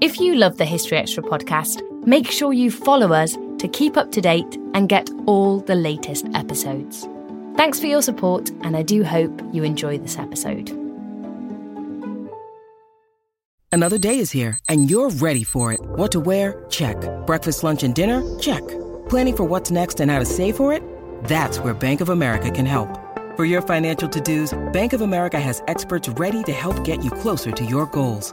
If you love the History Extra podcast, make sure you follow us to keep up to date and get all the latest episodes. Thanks for your support, and I do hope you enjoy this episode. Another day is here, and you're ready for it. What to wear? Check. Breakfast, lunch, and dinner? Check. Planning for what's next and how to save for it? That's where Bank of America can help. For your financial to dos, Bank of America has experts ready to help get you closer to your goals.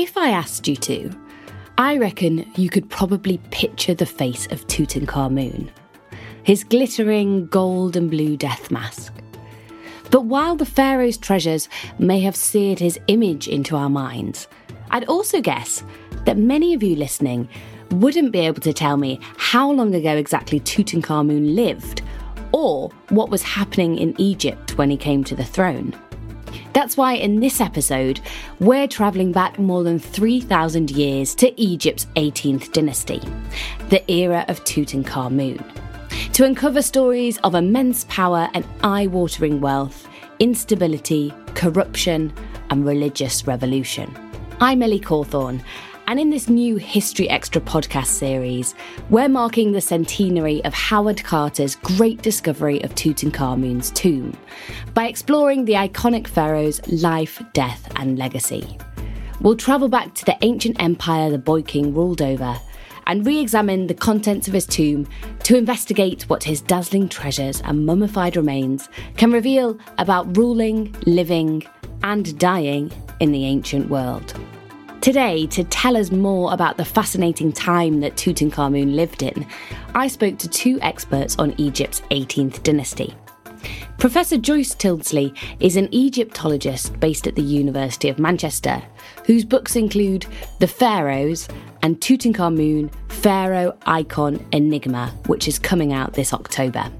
If I asked you to, I reckon you could probably picture the face of Tutankhamun, his glittering gold and blue death mask. But while the pharaoh's treasures may have seared his image into our minds, I'd also guess that many of you listening wouldn't be able to tell me how long ago exactly Tutankhamun lived or what was happening in Egypt when he came to the throne. That's why in this episode, we're travelling back more than 3,000 years to Egypt's 18th dynasty, the era of Tutankhamun, to uncover stories of immense power and eye watering wealth, instability, corruption, and religious revolution. I'm Ellie Cawthorne, and in this new History Extra podcast series, we're marking the centenary of Howard Carter's great discovery of Tutankhamun's tomb by exploring the iconic pharaoh's life, death, and legacy. We'll travel back to the ancient empire the Boy King ruled over and re examine the contents of his tomb to investigate what his dazzling treasures and mummified remains can reveal about ruling, living, and dying in the ancient world. Today, to tell us more about the fascinating time that Tutankhamun lived in, I spoke to two experts on Egypt's 18th dynasty. Professor Joyce Tyldesley is an Egyptologist based at the University of Manchester, whose books include The Pharaohs and Tutankhamun Pharaoh Icon Enigma, which is coming out this October.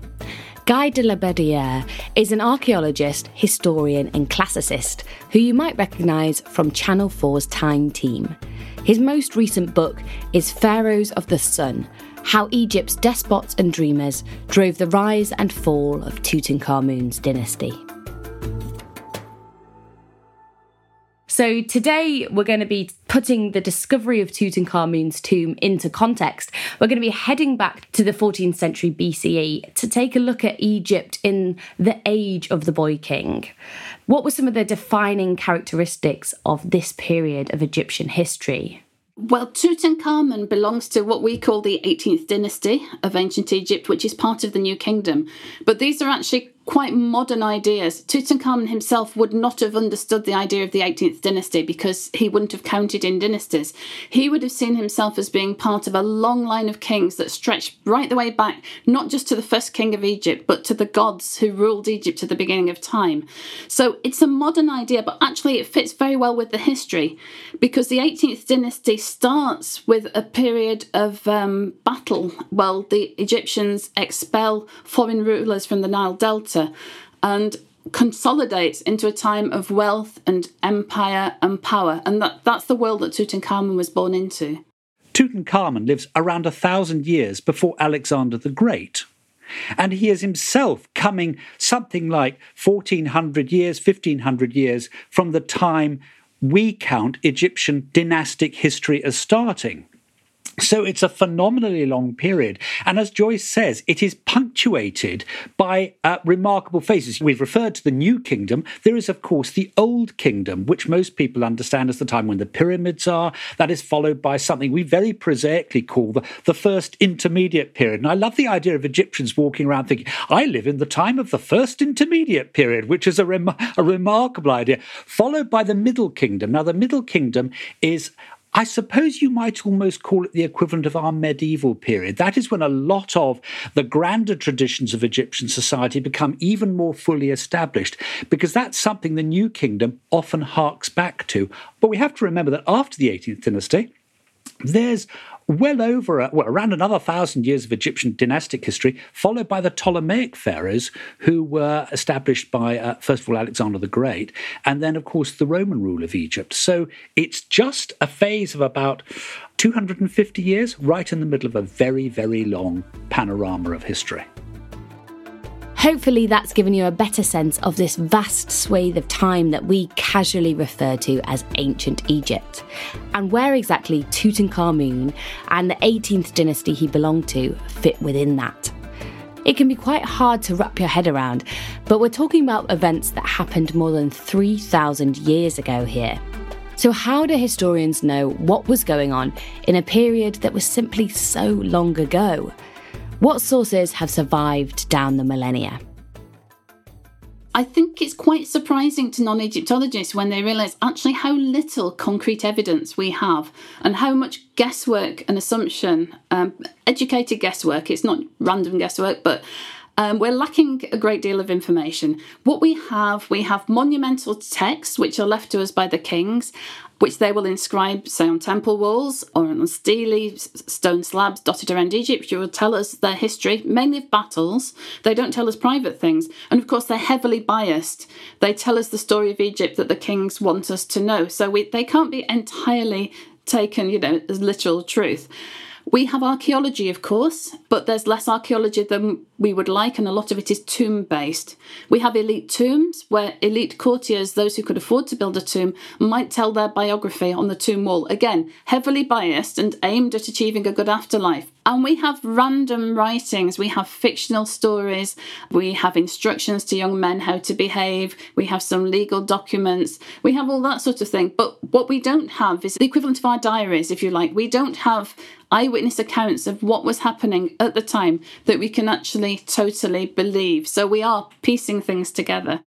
Guy de la Bédoyère is an archaeologist, historian, and classicist who you might recognise from Channel 4's Time Team. His most recent book is Pharaohs of the Sun How Egypt's Despots and Dreamers Drove the Rise and Fall of Tutankhamun's Dynasty. So, today we're going to be putting the discovery of Tutankhamun's tomb into context. We're going to be heading back to the 14th century BCE to take a look at Egypt in the age of the Boy King. What were some of the defining characteristics of this period of Egyptian history? Well, Tutankhamun belongs to what we call the 18th dynasty of ancient Egypt, which is part of the New Kingdom. But these are actually quite modern ideas. Tutankhamun himself would not have understood the idea of the 18th dynasty because he wouldn't have counted in dynasties. He would have seen himself as being part of a long line of kings that stretched right the way back, not just to the first king of Egypt, but to the gods who ruled Egypt at the beginning of time. So it's a modern idea, but actually it fits very well with the history because the 18th dynasty starts with a period of um, battle. Well, the Egyptians expel foreign rulers from the Nile Delta and consolidates into a time of wealth and empire and power. And that, that's the world that Tutankhamun was born into. Tutankhamun lives around a thousand years before Alexander the Great. And he is himself coming something like 1400 years, 1500 years from the time we count Egyptian dynastic history as starting. So it's a phenomenally long period. And as Joyce says, it is punctuated by uh, remarkable phases. We've referred to the New Kingdom. There is, of course, the Old Kingdom, which most people understand as the time when the pyramids are. That is followed by something we very prosaically call the, the First Intermediate Period. And I love the idea of Egyptians walking around thinking, I live in the time of the First Intermediate Period, which is a, rem- a remarkable idea, followed by the Middle Kingdom. Now, the Middle Kingdom is I suppose you might almost call it the equivalent of our medieval period. That is when a lot of the grander traditions of Egyptian society become even more fully established, because that's something the New Kingdom often harks back to. But we have to remember that after the 18th dynasty, there's well over well, around another thousand years of Egyptian dynastic history, followed by the Ptolemaic pharaohs, who were established by uh, first of all Alexander the Great, and then of course the Roman rule of Egypt. So it's just a phase of about 250 years, right in the middle of a very very long panorama of history. Hopefully, that's given you a better sense of this vast swathe of time that we casually refer to as ancient Egypt, and where exactly Tutankhamun and the 18th dynasty he belonged to fit within that. It can be quite hard to wrap your head around, but we're talking about events that happened more than 3,000 years ago here. So, how do historians know what was going on in a period that was simply so long ago? What sources have survived down the millennia? I think it's quite surprising to non Egyptologists when they realise actually how little concrete evidence we have and how much guesswork and assumption, um, educated guesswork, it's not random guesswork, but um, we're lacking a great deal of information. What we have, we have monumental texts which are left to us by the kings, which they will inscribe, say, on temple walls or on stelae stone slabs dotted around Egypt, which will tell us their history, mainly of battles. They don't tell us private things. And of course, they're heavily biased. They tell us the story of Egypt that the kings want us to know. So we, they can't be entirely taken, you know, as literal truth. We have archaeology, of course, but there's less archaeology than we would like, and a lot of it is tomb based. We have elite tombs where elite courtiers, those who could afford to build a tomb, might tell their biography on the tomb wall. Again, heavily biased and aimed at achieving a good afterlife. And we have random writings, we have fictional stories, we have instructions to young men how to behave, we have some legal documents, we have all that sort of thing. But what we don't have is the equivalent of our diaries, if you like. We don't have eyewitness accounts of what was happening at the time that we can actually totally believe. So we are piecing things together.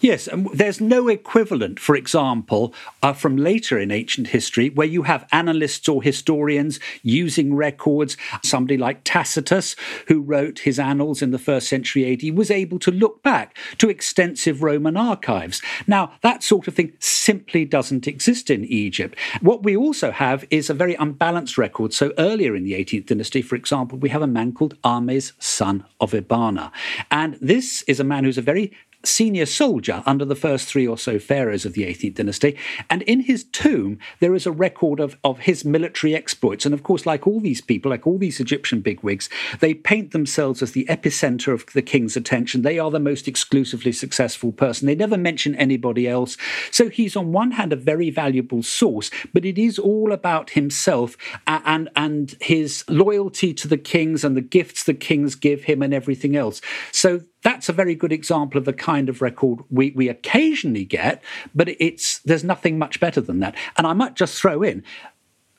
Yes, and there's no equivalent, for example, uh, from later in ancient history, where you have annalists or historians using records. Somebody like Tacitus, who wrote his annals in the first century AD, was able to look back to extensive Roman archives. Now, that sort of thing simply doesn't exist in Egypt. What we also have is a very unbalanced record. So, earlier in the 18th dynasty, for example, we have a man called Ahmes, son of Ibana. And this is a man who's a very senior soldier under the first three or so pharaohs of the 18th dynasty. And in his tomb, there is a record of, of his military exploits. And of course, like all these people, like all these Egyptian bigwigs, they paint themselves as the epicenter of the king's attention. They are the most exclusively successful person. They never mention anybody else. So he's, on one hand, a very valuable source, but it is all about himself and, and his loyalty to the kings and the gifts the kings give him and everything else. So that's a very good example of the kind of record we, we occasionally get, but it's there's nothing much better than that. And I might just throw in,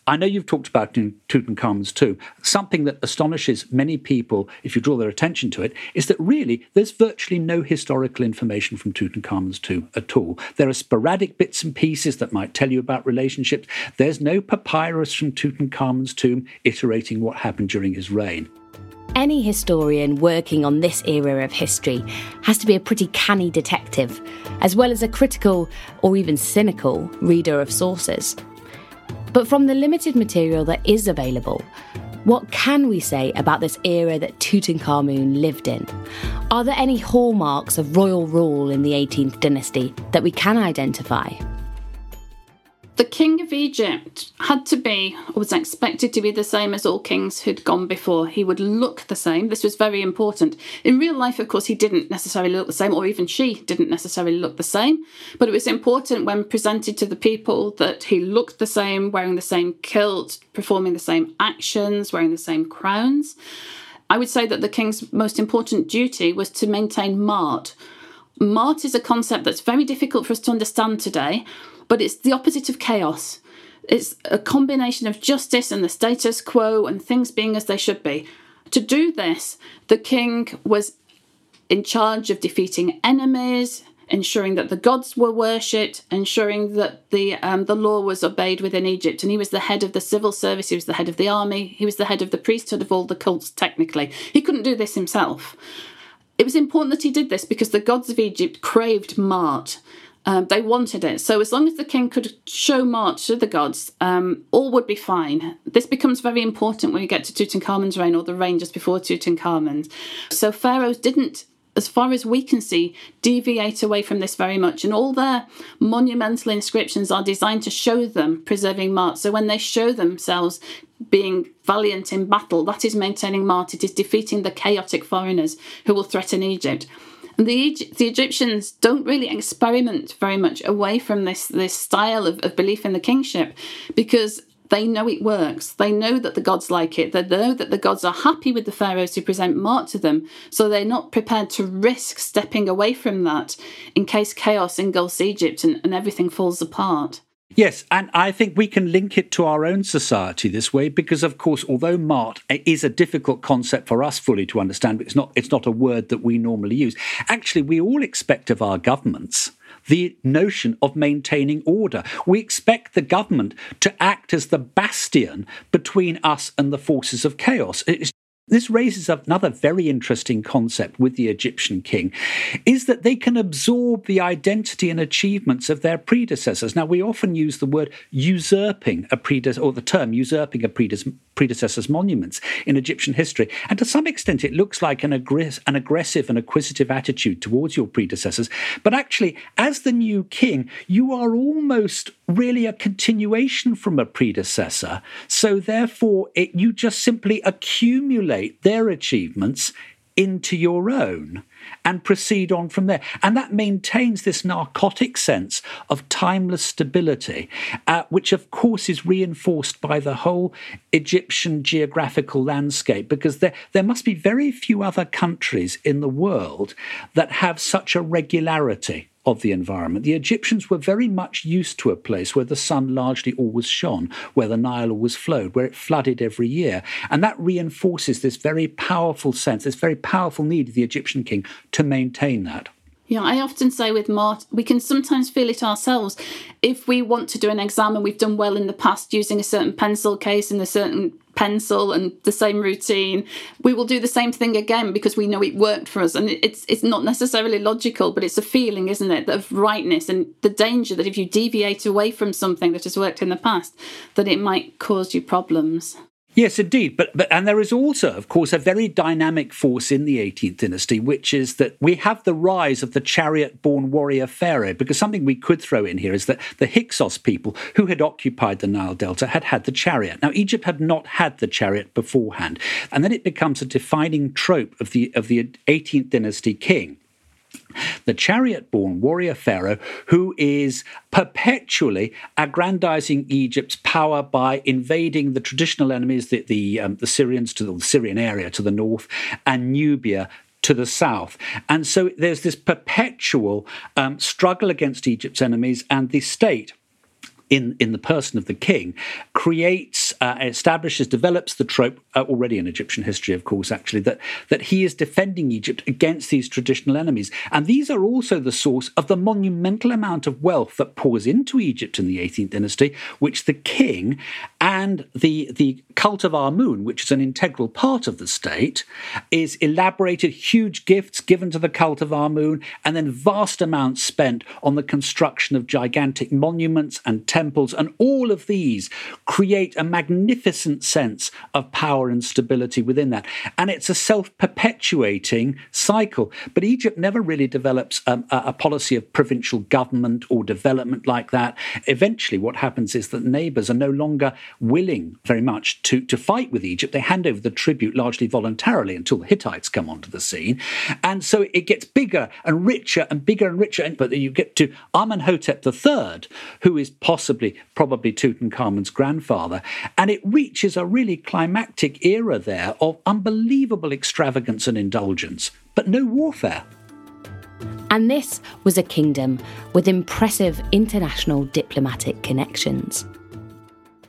I know you've talked about Tutankhamun's tomb. Something that astonishes many people, if you draw their attention to it, is that really there's virtually no historical information from Tutankhamun's tomb at all. There are sporadic bits and pieces that might tell you about relationships. There's no papyrus from Tutankhamun's tomb iterating what happened during his reign any historian working on this era of history has to be a pretty canny detective, as well as a critical or even cynical reader of sources. But from the limited material that is available, what can we say about this era that Tutankhamun lived in? Are there any hallmarks of royal rule in the 18th dynasty that we can identify? The king of Egypt had to be, or was expected to be, the same as all kings who'd gone before. He would look the same. This was very important. In real life, of course, he didn't necessarily look the same, or even she didn't necessarily look the same. But it was important when presented to the people that he looked the same, wearing the same kilt, performing the same actions, wearing the same crowns. I would say that the king's most important duty was to maintain Ma'at. Ma'at is a concept that's very difficult for us to understand today but it's the opposite of chaos. It's a combination of justice and the status quo and things being as they should be. To do this, the king was in charge of defeating enemies, ensuring that the gods were worshipped, ensuring that the um, the law was obeyed within Egypt. And he was the head of the civil service. He was the head of the army. He was the head of the priesthood of all the cults. Technically, he couldn't do this himself. It was important that he did this because the gods of Egypt craved Ma'at. Um, they wanted it. So as long as the king could show Ma'at to the gods, um, all would be fine. This becomes very important when we get to Tutankhamun's reign or the reign just before Tutankhamun's. So pharaohs didn't as far as we can see, deviate away from this very much. And all their monumental inscriptions are designed to show them preserving Ma'at. So when they show themselves being valiant in battle, that is maintaining Ma'at. It is defeating the chaotic foreigners who will threaten Egypt. And the, the Egyptians don't really experiment very much away from this, this style of, of belief in the kingship because they know it works. They know that the gods like it. They know that the gods are happy with the pharaohs who present Ma'at to them. So they're not prepared to risk stepping away from that in case chaos engulfs Egypt and, and everything falls apart. Yes, and I think we can link it to our own society this way because, of course, although Ma'at is a difficult concept for us fully to understand, it's not it's not a word that we normally use. Actually, we all expect of our governments the notion of maintaining order. We expect the government to act as the bastion between us and the forces of chaos. It's this raises another very interesting concept with the Egyptian king is that they can absorb the identity and achievements of their predecessors. Now, we often use the word usurping a predecessor, or the term usurping a predecessor's monuments in Egyptian history. And to some extent, it looks like an, aggress- an aggressive and acquisitive attitude towards your predecessors. But actually, as the new king, you are almost really a continuation from a predecessor. So, therefore, it, you just simply accumulate their achievements into your own and proceed on from there. And that maintains this narcotic sense of timeless stability, uh, which of course is reinforced by the whole Egyptian geographical landscape, because there, there must be very few other countries in the world that have such a regularity of the environment. The Egyptians were very much used to a place where the sun largely always shone, where the Nile always flowed, where it flooded every year. And that reinforces this very powerful sense, this very powerful need of the Egyptian king to maintain that. Yeah, I often say with Ma'at, we can sometimes feel it ourselves. If we want to do an exam and we've done well in the past using a certain pencil case and a certain pencil and the same routine, we will do the same thing again because we know it worked for us. And it's it's not necessarily logical, but it's a feeling, isn't it, of rightness and the danger that if you deviate away from something that has worked in the past, that it might cause you problems. Yes, indeed. But, but and there is also, of course, a very dynamic force in the 18th dynasty, which is that we have the rise of the chariot-born warrior pharaoh. Because something we could throw in here is that the Hyksos people who had occupied the Nile Delta had had the chariot. Now, Egypt had not had the chariot beforehand, and then it becomes a defining trope of the of the 18th dynasty king the chariot born warrior pharaoh who is perpetually aggrandizing Egypt's power by invading the traditional enemies, the, the, um, the Syrians to the Syrian area to the north, and Nubia to the south. And so there's this perpetual um, struggle against Egypt's enemies and the state in, in the person of the king, creates, uh, establishes, develops the trope uh, already in Egyptian history, of course, actually, that, that he is defending Egypt against these traditional enemies. And these are also the source of the monumental amount of wealth that pours into Egypt in the 18th dynasty, which the king and the, the cult of Amun, which is an integral part of the state, is elaborated, huge gifts given to the cult of Amun, and then vast amounts spent on the construction of gigantic monuments and temples. And all of these create a magnificent sense of power power and stability within that. And it's a self perpetuating cycle. But Egypt never really develops um, a, a, policy of provincial government or development like that. Eventually, what happens is that neighbors are no longer willing very much to, to fight with Egypt. They hand over the tribute largely voluntarily until the Hittites come onto the scene. And so it gets bigger and richer and bigger and richer. But then you get to Amenhotep III, who is possibly, probably Tutankhamun's grandfather. And it reaches a really climactic era there of unbelievable extravagance and indulgence, but no warfare. And this was a kingdom with impressive international diplomatic connections.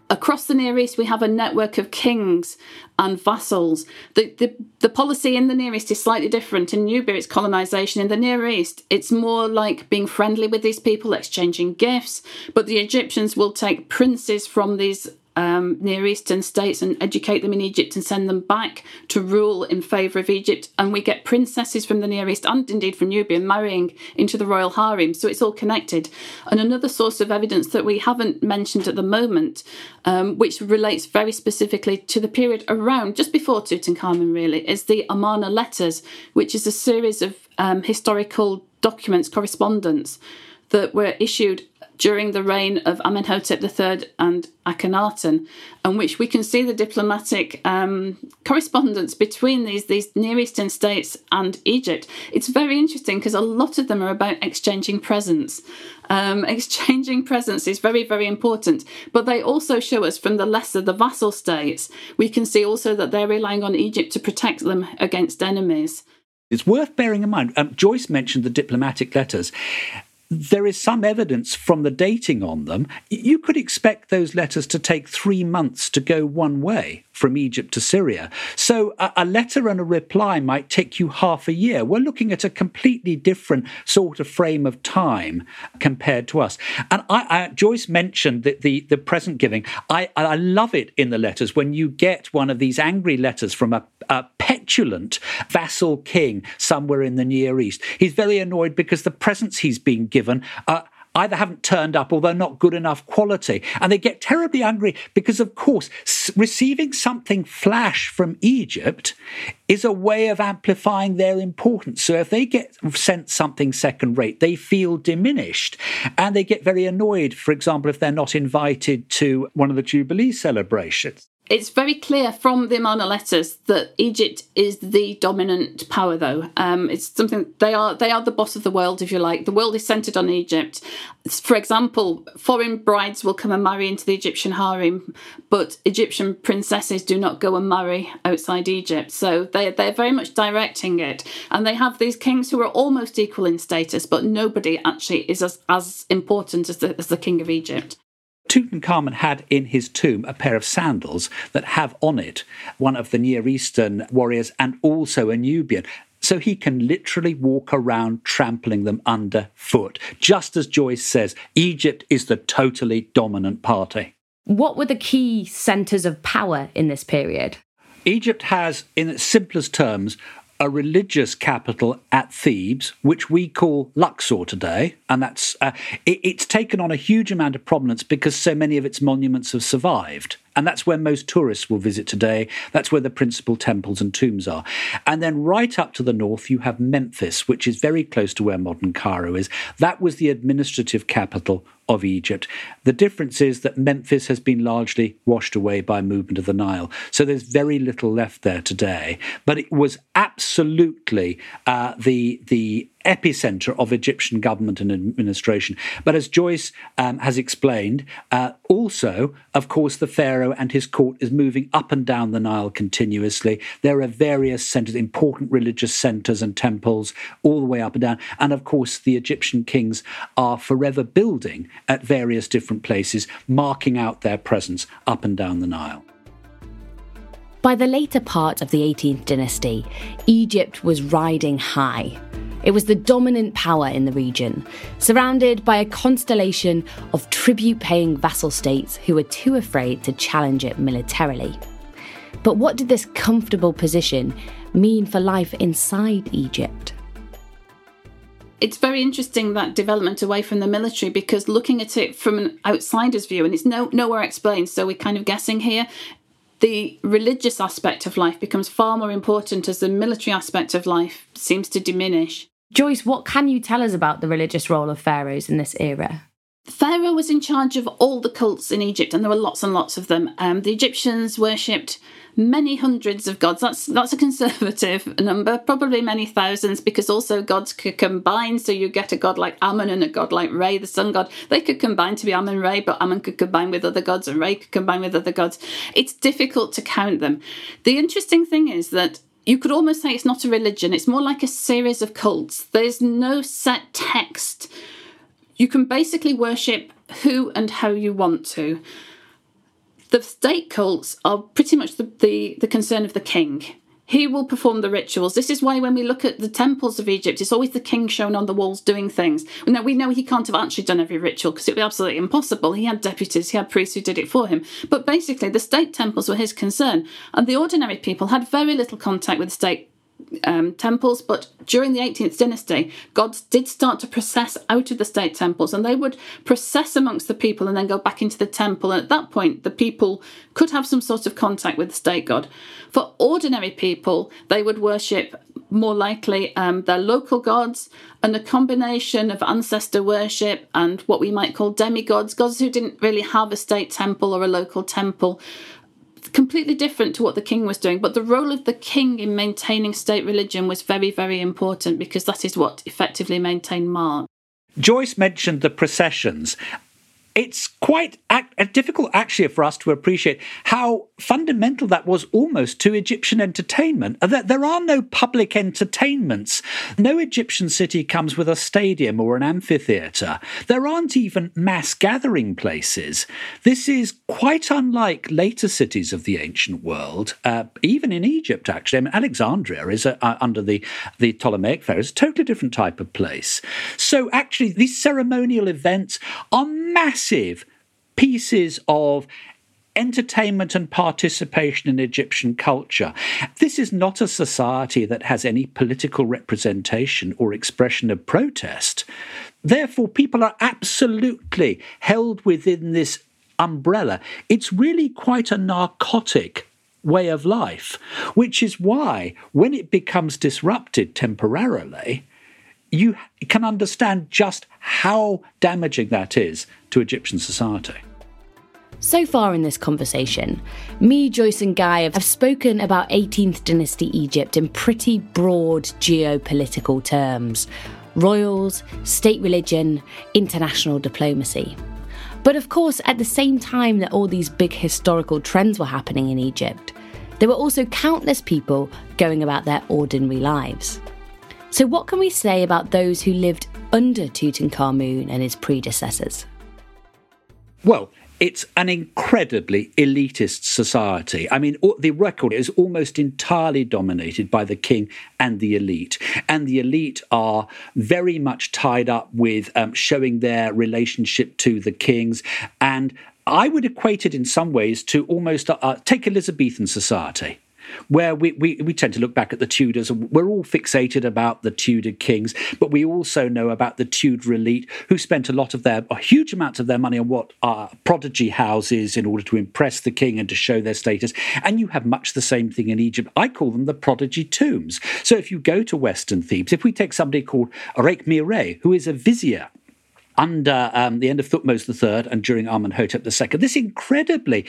Across the Near East, we have a network of kings and vassals. The, the, the policy in the Near East is slightly different. In Nubia, it's colonisation. In the Near East, it's more like being friendly with these people, exchanging gifts. But the Egyptians will take princes from these um, Near Eastern states and educate them in Egypt and send them back to rule in favour of Egypt. And we get princesses from the Near East and indeed from Nubia marrying into the royal harem. So it's all connected. And another source of evidence that we haven't mentioned at the moment, um, which relates very specifically to the period around just before Tutankhamun, really, is the Amarna letters, which is a series of um, historical documents, correspondence that were issued during the reign of Amenhotep III and Akhenaten, and which we can see the diplomatic um, correspondence between these, these Near Eastern states and Egypt. It's very interesting because a lot of them are about exchanging presents. Um, exchanging presents is very, very important, but they also show us from the lesser, the vassal states, we can see also that they're relying on Egypt to protect them against enemies. It's worth bearing in mind. Um, Joyce mentioned the diplomatic letters there is some evidence from the dating on them. You could expect those letters to take three months to go one way from Egypt to Syria. So a, a, letter and a reply might take you half a year. We're looking at a completely different sort of frame of time compared to us. And I, I, Joyce mentioned the, the, the present giving. I, I love it in the letters when you get one of these angry letters from a, a petulant vassal king somewhere in the Near East. He's very annoyed because the presents he's been given are either haven't turned up or they're not good enough quality. And they get terribly angry because, of course, receiving something flash from Egypt is a way of amplifying their importance. So if they get sent something second rate, they feel diminished and they get very annoyed, for example, if they're not invited to one of the Jubilee celebrations it's very clear from the Amarna letters that Egypt is the dominant power, though. Um, it's something they are they are the boss of the world, if you like. The world is centered on Egypt. For example, foreign brides will come and marry into the Egyptian harem, but Egyptian princesses do not go and marry outside Egypt. So they they're very much directing it, and they have these kings who are almost equal in status, but nobody actually is as as important as the as the king of Egypt. Tutankhamun had in his tomb a pair of sandals that have on it one of the Near Eastern warriors and also a Nubian. So he can literally walk around trampling them underfoot. Just as Joyce says, Egypt is the totally dominant party. What were the key centres of power in this period? Egypt has, in its simplest terms, a religious capital at Thebes, which we call Luxor today, and that's uh, it, it's taken on a huge amount of prominence because so many of its monuments have survived. And that's where most tourists will visit today. That's where the principal temples and tombs are. And then right up to the north, you have Memphis, which is very close to where modern Cairo is. That was the administrative capital of Egypt. The difference is that Memphis has been largely washed away by movement of the Nile. So there's very little left there today. But it was absolutely uh, the, the epicenter of Egyptian government and administration. But as Joyce um, has explained, uh, also, of course, the pharaoh and his court is moving up and down the Nile continuously. There are various centers, important religious centers and temples, all the way up and down. And of course, the Egyptian kings are forever building at various different places, marking out their presence up and down the Nile. By the later part of the 18th dynasty, Egypt was riding high. It was the dominant power in the region, surrounded by a constellation of tribute paying vassal states who were too afraid to challenge it militarily. But what did this comfortable position mean for life inside Egypt? it's very interesting that development away from the military because looking at it from an outsider's view and it's no nowhere explained so we're kind of guessing here the religious aspect of life becomes far more important as the military aspect of life seems to diminish. Joyce, what can you tell us about the religious role of pharaohs in this era? Pharaoh was in charge of all the cults in Egypt, and there were lots and lots of them. Um, the Egyptians worshipped many hundreds of gods. That's that's a conservative number, probably many thousands, because also gods could combine. So you get a god like Amun and a god like Re, the sun god. They could combine to be Amun Re, but Amun could combine with other gods, and Re could combine with other gods. It's difficult to count them. The interesting thing is that you could almost say it's not a religion, it's more like a series of cults. There's no set text. You can basically worship who and how you want to. The state cults are pretty much the, the, the concern of the king. He will perform the rituals. This is why when we look at the temples of Egypt, it's always the king shown on the walls doing things. Now we know he can't have actually done every ritual because it would be absolutely impossible. He had deputies, he had priests who did it for him. But basically, the state temples were his concern, and the ordinary people had very little contact with the state um, temples, but during the 18th dynasty, gods did start to process out of the state temples and they would process amongst the people and then go back into the temple. And at that point, the people could have some sort of contact with the state god. For ordinary people, they would worship more likely um, their local gods and a combination of ancestor worship and what we might call demigods, gods who didn't really have a state temple or a local temple completely different to what the king was doing. But the role of the king in maintaining state religion was very, very important because that is what effectively maintained Ma'at. Joyce mentioned the processions, it's quite difficult actually for us to appreciate how fundamental that was almost to Egyptian entertainment. That there are no public entertainments. No Egyptian city comes with a stadium or an amphitheatre. There aren't even mass gathering places. This is quite unlike later cities of the ancient world, uh, even in Egypt, actually. I mean, Alexandria is a, uh, under the, the Ptolemaic pharaohs, a totally different type of place. So actually, these ceremonial events are massive massive pieces of entertainment and participation in Egyptian culture. This is not a society that has any political representation or expression of protest. Therefore, people are absolutely held within this umbrella. It's really quite a narcotic way of life, which is why when it becomes disrupted temporarily, you can understand just how damaging that is to Egyptian society. So far in this conversation, me, Joyce, and Guy have spoken about 18th dynasty Egypt in pretty broad geopolitical terms royals, state religion, international diplomacy. But of course, at the same time that all these big historical trends were happening in Egypt, there were also countless people going about their ordinary lives. So, what can we say about those who lived under Tutankhamun and his predecessors? Well, it's an incredibly elitist society. I mean, the record is almost entirely dominated by the king and the elite. And the elite are very much tied up with um, showing their relationship to the kings. And I would equate it in some ways to almost uh, take Elizabethan society where we, we, we tend to look back at the Tudors and we're all fixated about the Tudor kings, but we also know about the Tudor elite who spent a lot of their, a huge amounts of their money on what are prodigy houses in order to impress the king and to show their status. And you have much the same thing in Egypt. I call them the prodigy tombs. So if you go to Western Thebes, if we take somebody called Rekhmire, who is a vizier, under um, the end of Thutmose III and during Amenhotep II. This incredibly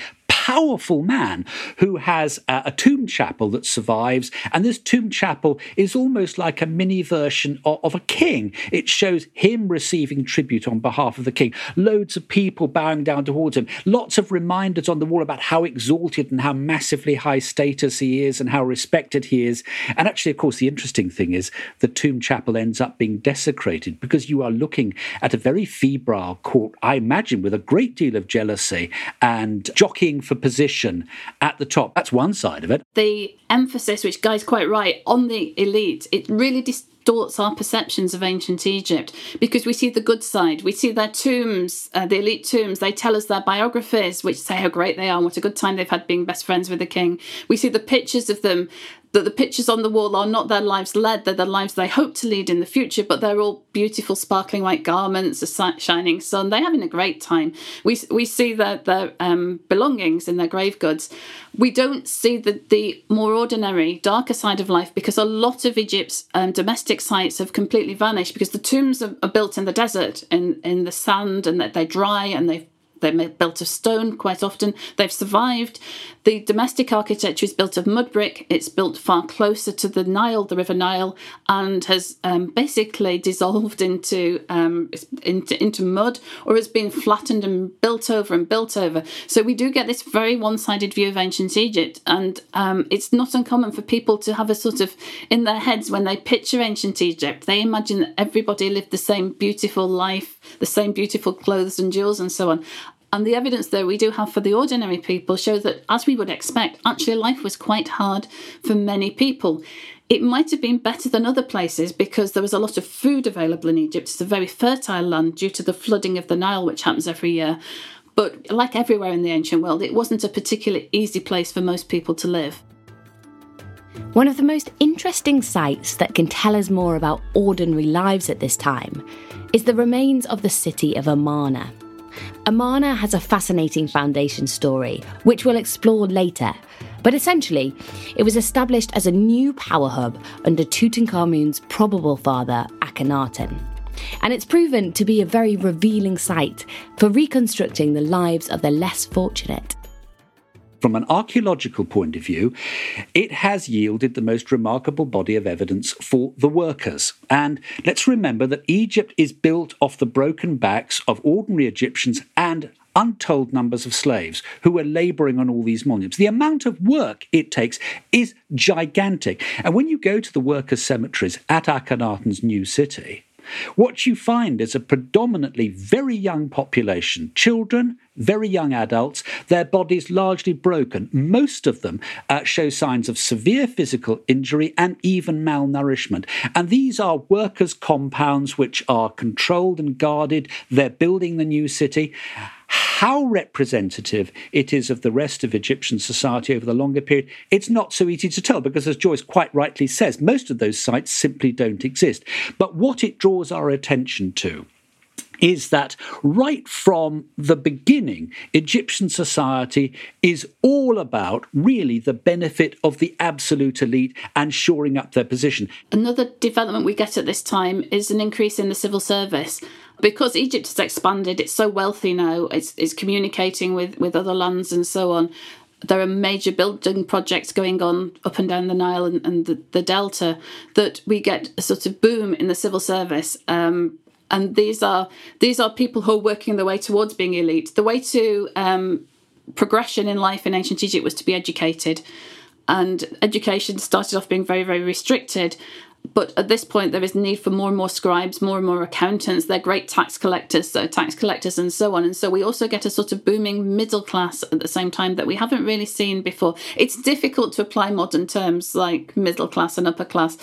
powerful man who has a, tomb chapel that survives. And this tomb chapel is almost like a mini version of, of a king. It shows him receiving tribute on behalf of the king, loads of people bowing down towards him, lots of reminders on the wall about how exalted and how massively high status he is and how respected he is. And actually, of course, the interesting thing is the tomb chapel ends up being desecrated because you are looking at a very febrile court, I imagine, with a great deal of jealousy and jockeying for position at the top. That's one side of it. The emphasis, which Guy's quite right, on the elite, it really distorts our perceptions of ancient Egypt because we see the good side. We see their tombs, uh, the elite tombs. They tell us their biographies, which say how great they are and what a good time they've had being best friends with the king. We see the pictures of them that the pictures on the wall are not their lives led, they're the lives they hope to lead in the future, but they're all beautiful, sparkling white garments, a shining sun. They're having a great time. We, we see their, their um, belongings in their grave goods. We don't see the, the more ordinary, darker side of life because a lot of Egypt's um, domestic sites have completely vanished because the tombs are, are built in the desert, in, in the sand, and that they're dry and they've they're built of stone quite often. They've survived. The domestic architecture is built of mud brick. It's built far closer to the Nile, the River Nile, and has um, basically dissolved into, um, into into mud or has been flattened and built over and built over. So we do get this very one-sided view of ancient Egypt, and um, it's not uncommon for people to have a sort of in their heads when they picture ancient Egypt, they imagine that everybody lived the same beautiful life, the same beautiful clothes and jewels and so on. And the evidence that we do have for the ordinary people shows that, as we would expect, actually life was quite hard for many people. It might have been better than other places because there was a lot of food available in Egypt. It's a very fertile land due to the flooding of the Nile, which happens every year. But like everywhere in the ancient world, it wasn't a particularly easy place for most people to live. One of the most interesting sites that can tell us more about ordinary lives at this time is the remains of the city of Amarna. Amarna has a fascinating foundation story, which we'll explore later. But essentially, it was established as a new power hub under Tutankhamun's probable father, Akhenaten. And it's proven to be a very revealing site for reconstructing the lives of the less fortunate from an archaeological point of view, it has yielded the most remarkable body of evidence for the workers. And let's remember that Egypt is built off the broken backs of ordinary Egyptians and untold numbers of slaves who were laboring on all these monuments. The amount of work it takes is gigantic. And when you go to the workers' cemeteries at Akhenaten's new city, what you find is a predominantly very young population, children, very young adults, their bodies largely broken. Most of them uh, show signs of severe physical injury and even malnourishment. And these are workers' compounds which are controlled and guarded. They're building the new city. How representative it is of the rest of Egyptian society over the longer period, it's not so easy to tell because, as Joyce quite rightly says, most of those sites simply don't exist. But what it draws our attention to is that right from the beginning, Egyptian society is all about really the benefit of the absolute elite and shoring up their position. Another development we get at this time is an increase in the civil service because Egypt has expanded, it's so wealthy now, it's, it's communicating with, with other lands and so on. There are major building projects going on up and down the Nile and, and the, the Delta that we get a sort of boom in the civil service. Um, and these are these are people who are working their way towards being elite. The way to um, progression in life in ancient Egypt was to be educated, and education started off being very very restricted. But at this point there is need for more and more scribes more and more accountants. They're great tax collectors so tax collectors and so on. And so we also get a sort of booming middle class at the same time that we haven't really seen before. It's difficult to apply modern terms like middle class and upper class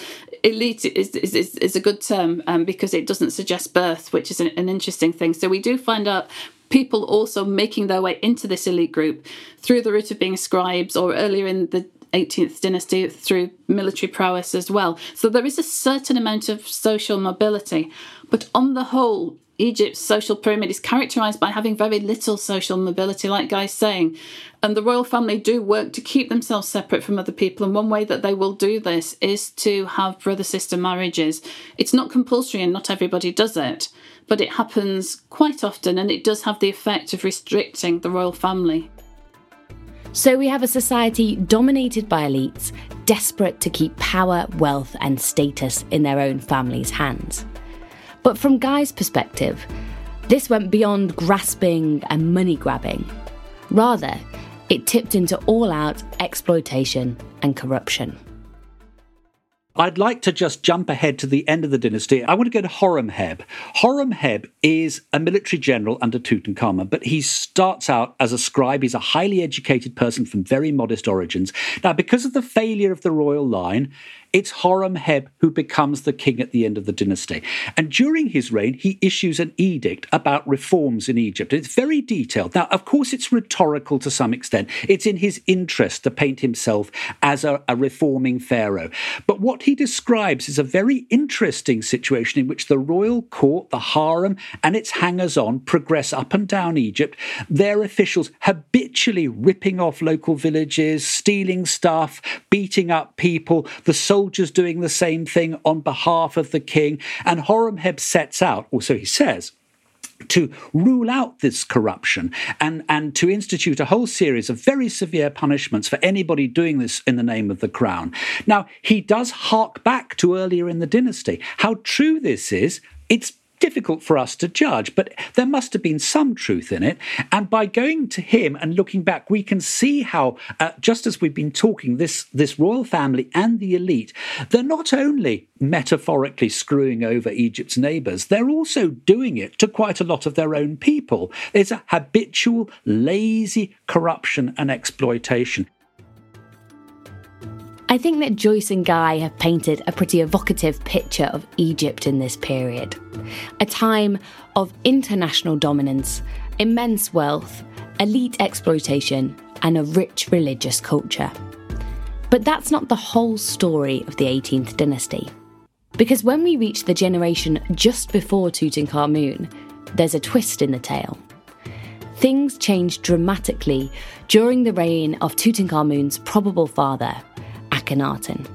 elite is, is, is, a good term um, because it doesn't suggest birth which is an, an interesting thing so we do find out people also making their way into this elite group through the route of being scribes or earlier in the 18th dynasty through military prowess as well. So there is a certain amount of social mobility. But on the whole, Egypt's social pyramid is characterized by having very little social mobility, like Guy's saying. And the royal family do work to keep themselves separate from other people. And one way that they will do this is to have brother sister marriages. It's not compulsory and not everybody does it, but it happens quite often and it does have the effect of restricting the royal family. So we have a society dominated by elites, desperate to keep power, wealth, and status in their own family's hands. But from Guy's perspective, this went beyond grasping and money grabbing. Rather, it tipped into all out exploitation and corruption. I'd like to just jump ahead to the end of the dynasty. I want to go to Horemheb. Horemheb is a military general under Tutankhamun, but he starts out as a scribe. He's a highly educated person from very modest origins. Now, because of the failure of the royal line, it's Horemheb who becomes the king at the end of the dynasty. And during his reign, he issues an edict about reforms in Egypt. It's very detailed. Now, of course, it's rhetorical to some extent. It's in his interest to paint himself as a, a reforming pharaoh. But what he describes is a very interesting situation in which the royal court, the harem, and its hangers on progress up and down Egypt, their officials habitually ripping off local villages, stealing stuff, beating up people, the soldiers soldiers doing the same thing on behalf of the king. And Horemheb sets out, or so he says, to rule out this corruption and, and to institute a whole series of very severe punishments for anybody doing this in the name of the crown. Now, he does hark back to earlier in the dynasty. How true this is, it's difficult for us to judge, but there must have been some truth in it. And by going to him and looking back, we can see how, uh, just as we've been talking, this, this royal family and the elite, they're not only metaphorically screwing over Egypt's neighbours, they're also doing it to quite a lot of their own people. There's a habitual, lazy corruption and exploitation. I think that Joyce and Guy have painted a pretty evocative picture of Egypt in this period. A time of international dominance, immense wealth, elite exploitation, and a rich religious culture. But that's not the whole story of the 18th dynasty. Because when we reach the generation just before Tutankhamun, there's a twist in the tale. Things change dramatically during the reign of Tutankhamun's probable father, Akhenaten.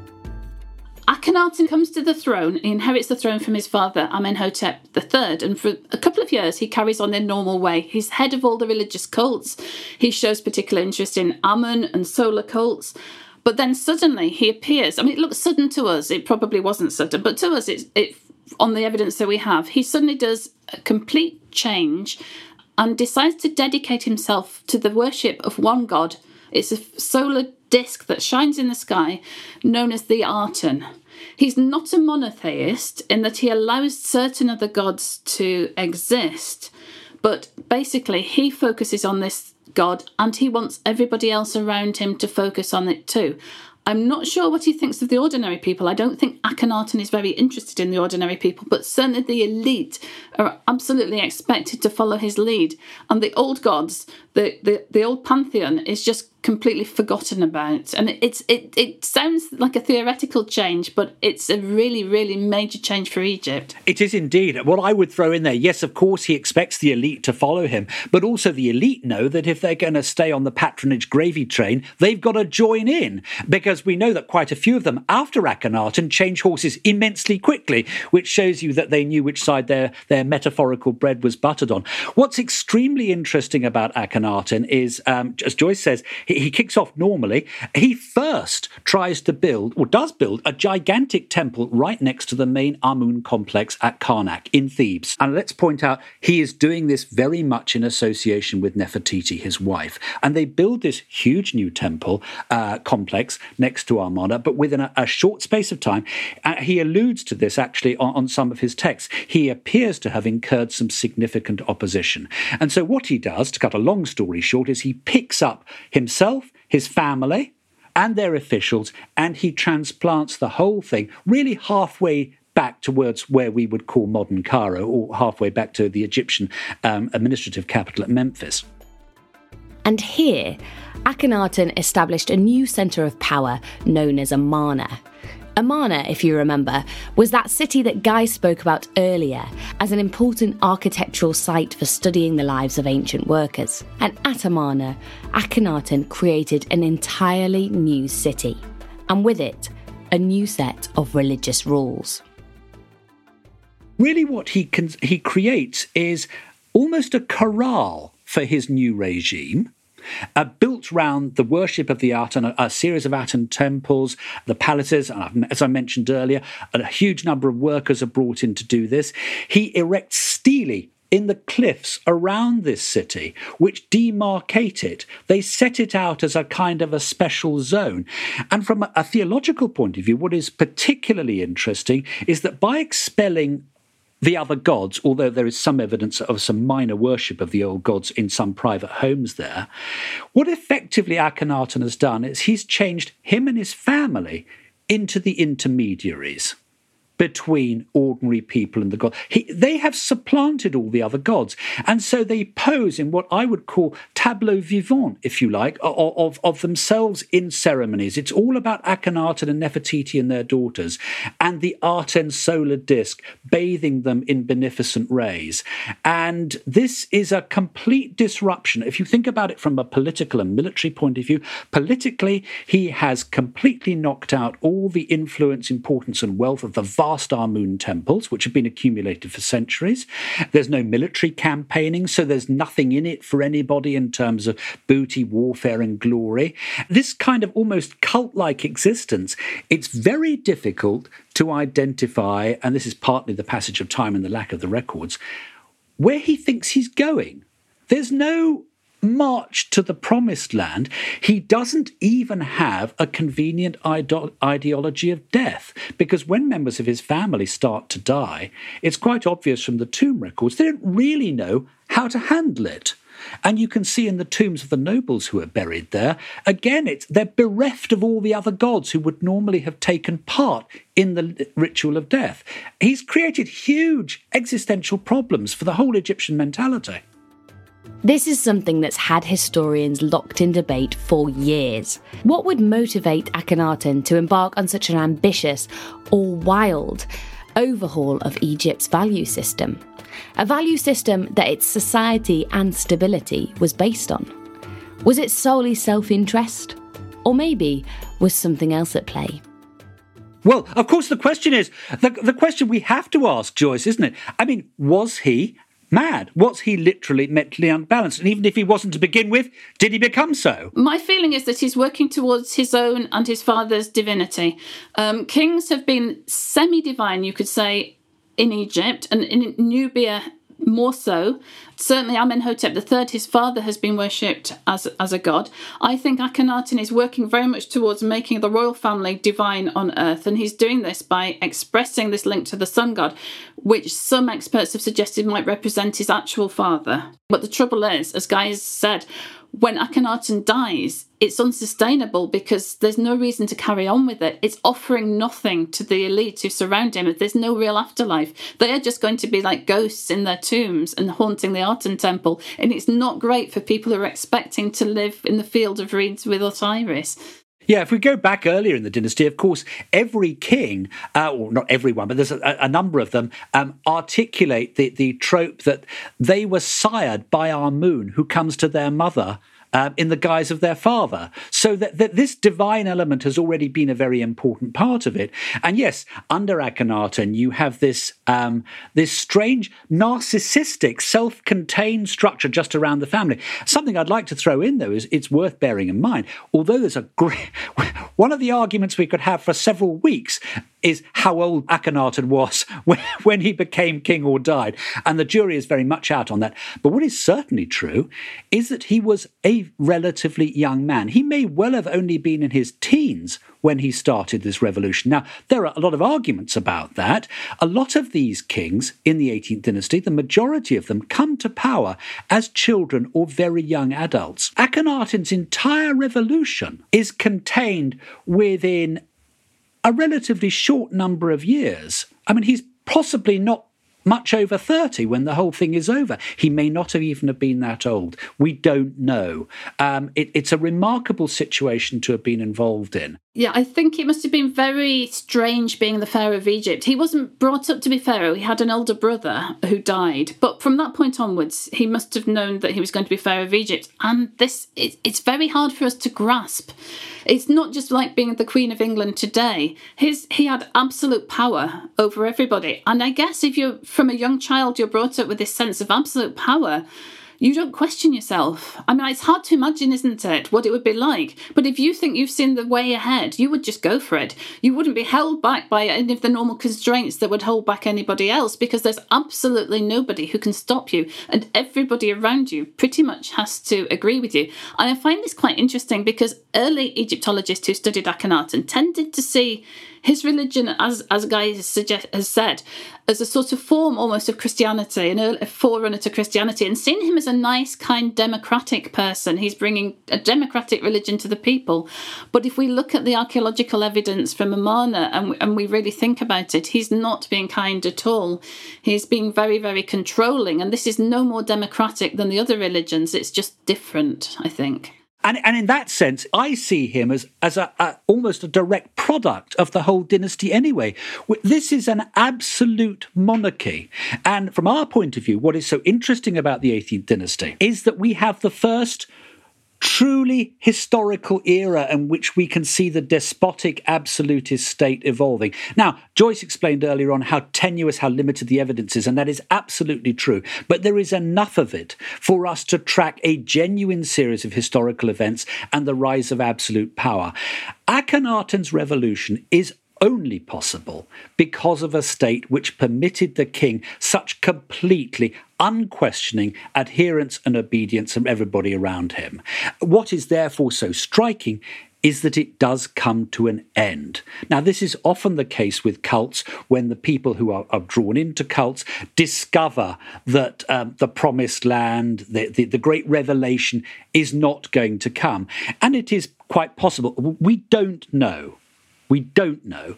Akhenaten comes to the throne, he inherits the throne from his father, Amenhotep III, and for a couple of years he carries on in normal way. He's head of all the religious cults, he shows particular interest in Amun and solar cults, but then suddenly he appears. I mean, it looks sudden to us, it probably wasn't sudden, but to us, it's it, on the evidence that we have, he suddenly does a complete change and decides to dedicate himself to the worship of one god. It's a solar disk that shines in the sky, known as the Aten. He's not a monotheist in that he allows certain other gods to exist, but basically he focuses on this god and he wants everybody else around him to focus on it too. I'm not sure what he thinks of the ordinary people. I don't think Akhenaten is very interested in the ordinary people, but certainly the elite are absolutely expected to follow his lead. And the old gods, the, the, the old pantheon, is just completely forgotten about. And it's it it sounds like a theoretical change but it's a really really major change for Egypt. It is indeed. What I would throw in there yes of course he expects the elite to follow him but also the elite know that if they're going to stay on the patronage gravy train they've got to join in because we know that quite a few of them after Akhenaten change horses immensely quickly which shows you that they knew which side their their metaphorical bread was buttered on. What's extremely interesting about Akhenaten is um, as Joyce says he, he kicks off normally. He first tries to build, or does build, a gigantic temple right next to the main Amun complex at Karnak in Thebes. And let's point out, he is doing this very much in association with Nefertiti, his wife. And they build this huge new temple uh, complex next to Amarna, but within a, a short space of time, uh, he alludes to this actually on, on some of his texts. He appears to have incurred some significant opposition. And so, what he does, to cut a long story short, is he picks up himself his family, and their officials, and he transplants the whole thing really halfway back towards where we would call modern Cairo, or halfway back to the Egyptian um, administrative capital at Memphis. And here, Akhenaten established a new centre of power known as Amarna. Amarna, if you remember, was that city that Guy spoke about earlier as an important architectural site for studying the lives of ancient workers. And at Amarna, Akhenaten created an entirely new city, and with it, a new set of religious rules. Really, what he, can, he creates is almost a corral for his new regime uh, built round the worship of the Aten, a, a series of Aten temples, the palaces, and as I mentioned earlier, a huge number of workers are brought in to do this. He erects stelae in the cliffs around this city, which demarcate it. They set it out as a kind of a special zone. And from a, a theological point of view, what is particularly interesting is that by expelling the other gods, although there is some evidence of some minor worship of the old gods in some private homes there, what effectively Akhenaten has done is he's changed him and his family into the intermediaries between ordinary people and the god. He, they have supplanted all the other gods. And so they pose in what I would call tableau vivant, if you like, of, of, of themselves in ceremonies. It's all about Akhenaten and Nefertiti and their daughters, and the Aten solar disk bathing them in beneficent rays. And this is a complete disruption. If you think about it from a political and military point of view, politically, he has completely knocked out all the influence, importance, and wealth of the vast Amun temples, which have been accumulated for centuries. There's no military campaigning, so there's nothing in it for anybody in terms of booty, warfare, and glory. This kind of almost cult like existence, it's very difficult to identify, and this is partly the passage of time and the lack of the records, where he thinks he's going. There's no march to the promised land, he doesn't even have a convenient ide- ideology of death. Because when members of his family start to die, it's quite obvious from the tomb records they don't really know how to handle it. And you can see in the tombs of the nobles who are buried there, again, it's they're bereft of all the other gods who would normally have taken part in the ritual of death. He's created huge existential problems for the whole Egyptian mentality. This is something that's had historians locked in debate for years. What would motivate Akhenaten to embark on such an ambitious or wild overhaul of Egypt's value system? A value system that its society and stability was based on. Was it solely self interest? Or maybe was something else at play? Well, of course, the question is the, the question we have to ask, Joyce, isn't it? I mean, was he mad? Was he literally mentally unbalanced? And even if he wasn't to begin with, did he become so? My feeling is that he's working towards his own and his father's divinity. Um, kings have been semi divine, you could say, in Egypt, and in Nubia more so. Certainly, Amenhotep III, his father, has been worshipped as, as a god. I think Akhenaten is working very much towards making the royal family divine on earth, and he's doing this by expressing this link to the sun god, which some experts have suggested might represent his actual father. But the trouble is, as Guy has said, when Akhenaten dies, it's unsustainable because there's no reason to carry on with it. It's offering nothing to the elite who surround him. There's no real afterlife. They are just going to be like ghosts in their tombs and haunting the Aten temple. And it's not great for people who are expecting to live in the field of reeds with Osiris. Yeah, if we go back earlier in the dynasty, of course, every king, uh, or not everyone, but there's a, a number of them, um, articulate the, the trope that they were sired by Amun, who comes to their mother um, in the guise of their father. So that, that this divine element has already been a very important part of it. And yes, under Akhenaten, you have this um, this strange narcissistic, self-contained structure just around the family. Something I'd like to throw in though is it's worth bearing in mind. Although there's a great one of the arguments we could have for several weeks is how old Akhenaten was when, when he became king or died. And the jury is very much out on that. But what is certainly true is that he was a relatively young man. He may well have only been in his teens when he started this revolution. Now, there are a lot of arguments about that. A lot of these kings in the 18th dynasty, the majority of them come to power as children or very young adults. Akhenaten's entire revolution is contained within a relatively short number of years. I mean, he's possibly not much over 30 when the whole thing is over. He may not have even have been that old. We don't know. Um, it, it's a remarkable situation to have been involved in. Yeah, I think it must have been very strange being the Pharaoh of Egypt. He wasn't brought up to be Pharaoh. He had an older brother who died. But from that point onwards, he must have known that he was going to be Pharaoh of Egypt. And this, it, it's very hard for us to grasp. It's not just like being the Queen of England today. His, he had absolute power over everybody. And I guess if you're from a young child, you're brought up with this sense of absolute power you don't question yourself. I mean, it's hard to imagine, isn't it, what it would be like. But if you think you've seen the way ahead, you would just go for it. You wouldn't be held back by any of the normal constraints that would hold back anybody else because there's absolutely nobody who can stop you. And everybody around you pretty much has to agree with you. And I find this quite interesting because early Egyptologists who studied Akhenaten tended to see his religion, as as Guy suggest, has said, as a sort of form almost of Christianity, an a forerunner to Christianity, and seeing him as a nice, kind, democratic person. He's bringing a democratic religion to the people. But if we look at the archaeological evidence from Amarna and, and we really think about it, he's not being kind at all. He's being very, very controlling, and this is no more democratic than the other religions. It's just different, I think. And, and in that sense, I see him as, as a, a, almost a direct product of the whole dynasty anyway. This is an absolute monarchy. And from our point of view, what is so interesting about the 18th dynasty is that we have the first truly historical era in which we can see the despotic absolutist state evolving. Now, Joyce explained earlier on how tenuous, how limited the evidence is, and that is absolutely true. But there is enough of it for us to track a genuine series of historical events and the rise of absolute power. Akhenaten's revolution is only possible because of a state which permitted the king such completely unquestioning adherence and obedience from everybody around him. What is therefore so striking is that it does come to an end. Now, this is often the case with cults when the people who are, are drawn into cults discover that um, the promised land, the, the, the great revelation, is not going to come. And it is quite possible. We don't know we don't know.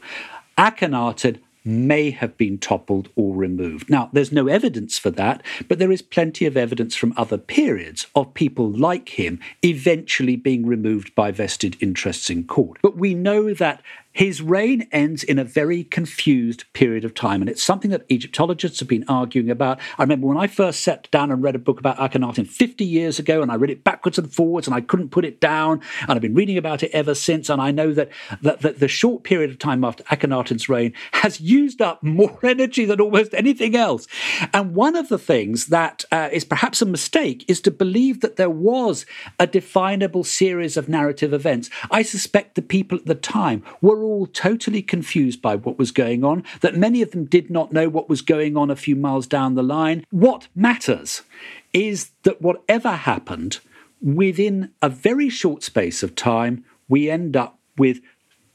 Akhenaten may have been toppled or removed. Now, there's no evidence for that, but there is plenty of evidence from other periods of people like him eventually being removed by vested interests in court. But we know that his reign ends in a very confused period of time, and it's something that Egyptologists have been arguing about. I remember when I first sat down and read a book about Akhenaten 50 years ago, and I read it backwards and forwards, and I couldn't put it down, and I've been reading about it ever since. And I know that, that, that the short period of time after Akhenaten's reign has used up more energy than almost anything else. And one of the things that uh, is perhaps a mistake is to believe that there was a definable series of narrative events. I suspect the people at the time were were all totally confused by what was going on, that many of them did not know what was going on a few miles down the line. What matters is that whatever happened, within a very short space of time, we end up with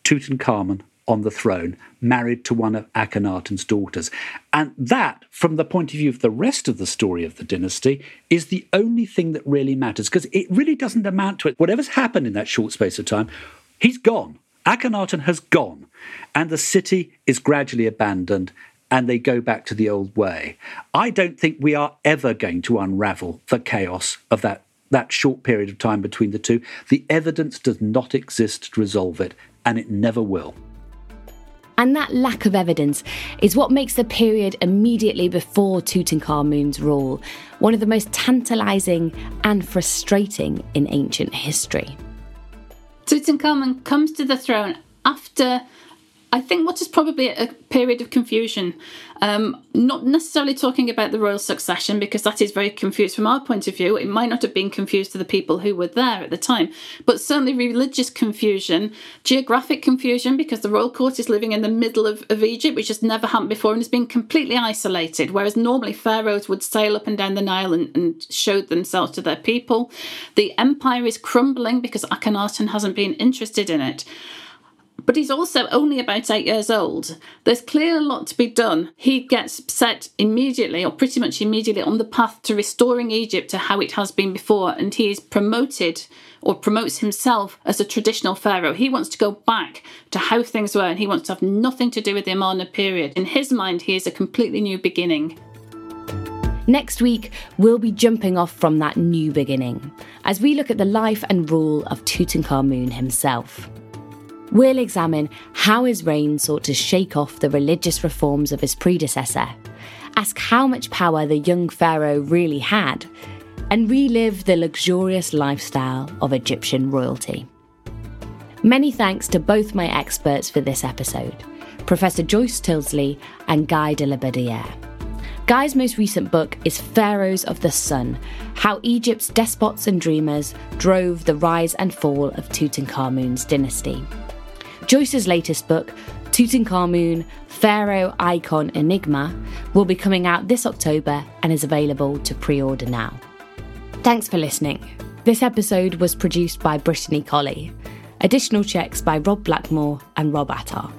Tutankhamun on the throne, married to one of Akhenaten's daughters. And that, from the point of view of the rest of the story of the dynasty, is the only thing that really matters, because it really doesn't amount to it. Whatever's happened in that short space of time, he's gone. Akhenaten has gone, and the city is gradually abandoned, and they go back to the old way. I don't think we are ever going to unravel the chaos of that, that short period of time between the two. The evidence does not exist to resolve it, and it never will. And that lack of evidence is what makes the period immediately before Tutankhamun's rule one of the most tantalising and frustrating in ancient history. Tutankhamun comes to the throne after I think what is probably a period of confusion, um, not necessarily talking about the royal succession because that is very confused from our point of view. It might not have been confused to the people who were there at the time, but certainly religious confusion, geographic confusion because the royal court is living in the middle of, of Egypt, which has never happened before and has been completely isolated. Whereas normally pharaohs would sail up and down the Nile and, and showed themselves to their people. The empire is crumbling because Akhenaten hasn't been interested in it but he's also only about eight years old. There's clearly a lot to be done. He gets set immediately, or pretty much immediately, on the path to restoring Egypt to how it has been before, and he is promoted or promotes himself as a traditional pharaoh. He wants to go back to how things were, and he wants to have nothing to do with the Amarna period. In his mind, he is a completely new beginning. Next week, we'll be jumping off from that new beginning as we look at the life and rule of Tutankhamun himself. We'll examine how his reign sought to shake off the religious reforms of his predecessor, ask how much power the young pharaoh really had, and relive the luxurious lifestyle of Egyptian royalty. Many thanks to both my experts for this episode, Professor Joyce Tyldesley and Guy de la Guy's most recent book is Pharaohs of the Sun How Egypt's Despots and Dreamers Drove the Rise and Fall of Tutankhamun's Dynasty. Joyce's latest book, Tutankhamun Pharaoh Icon Enigma, will be coming out this October and is available to pre order now. Thanks for listening. This episode was produced by Brittany Colley. Additional checks by Rob Blackmore and Rob Attar.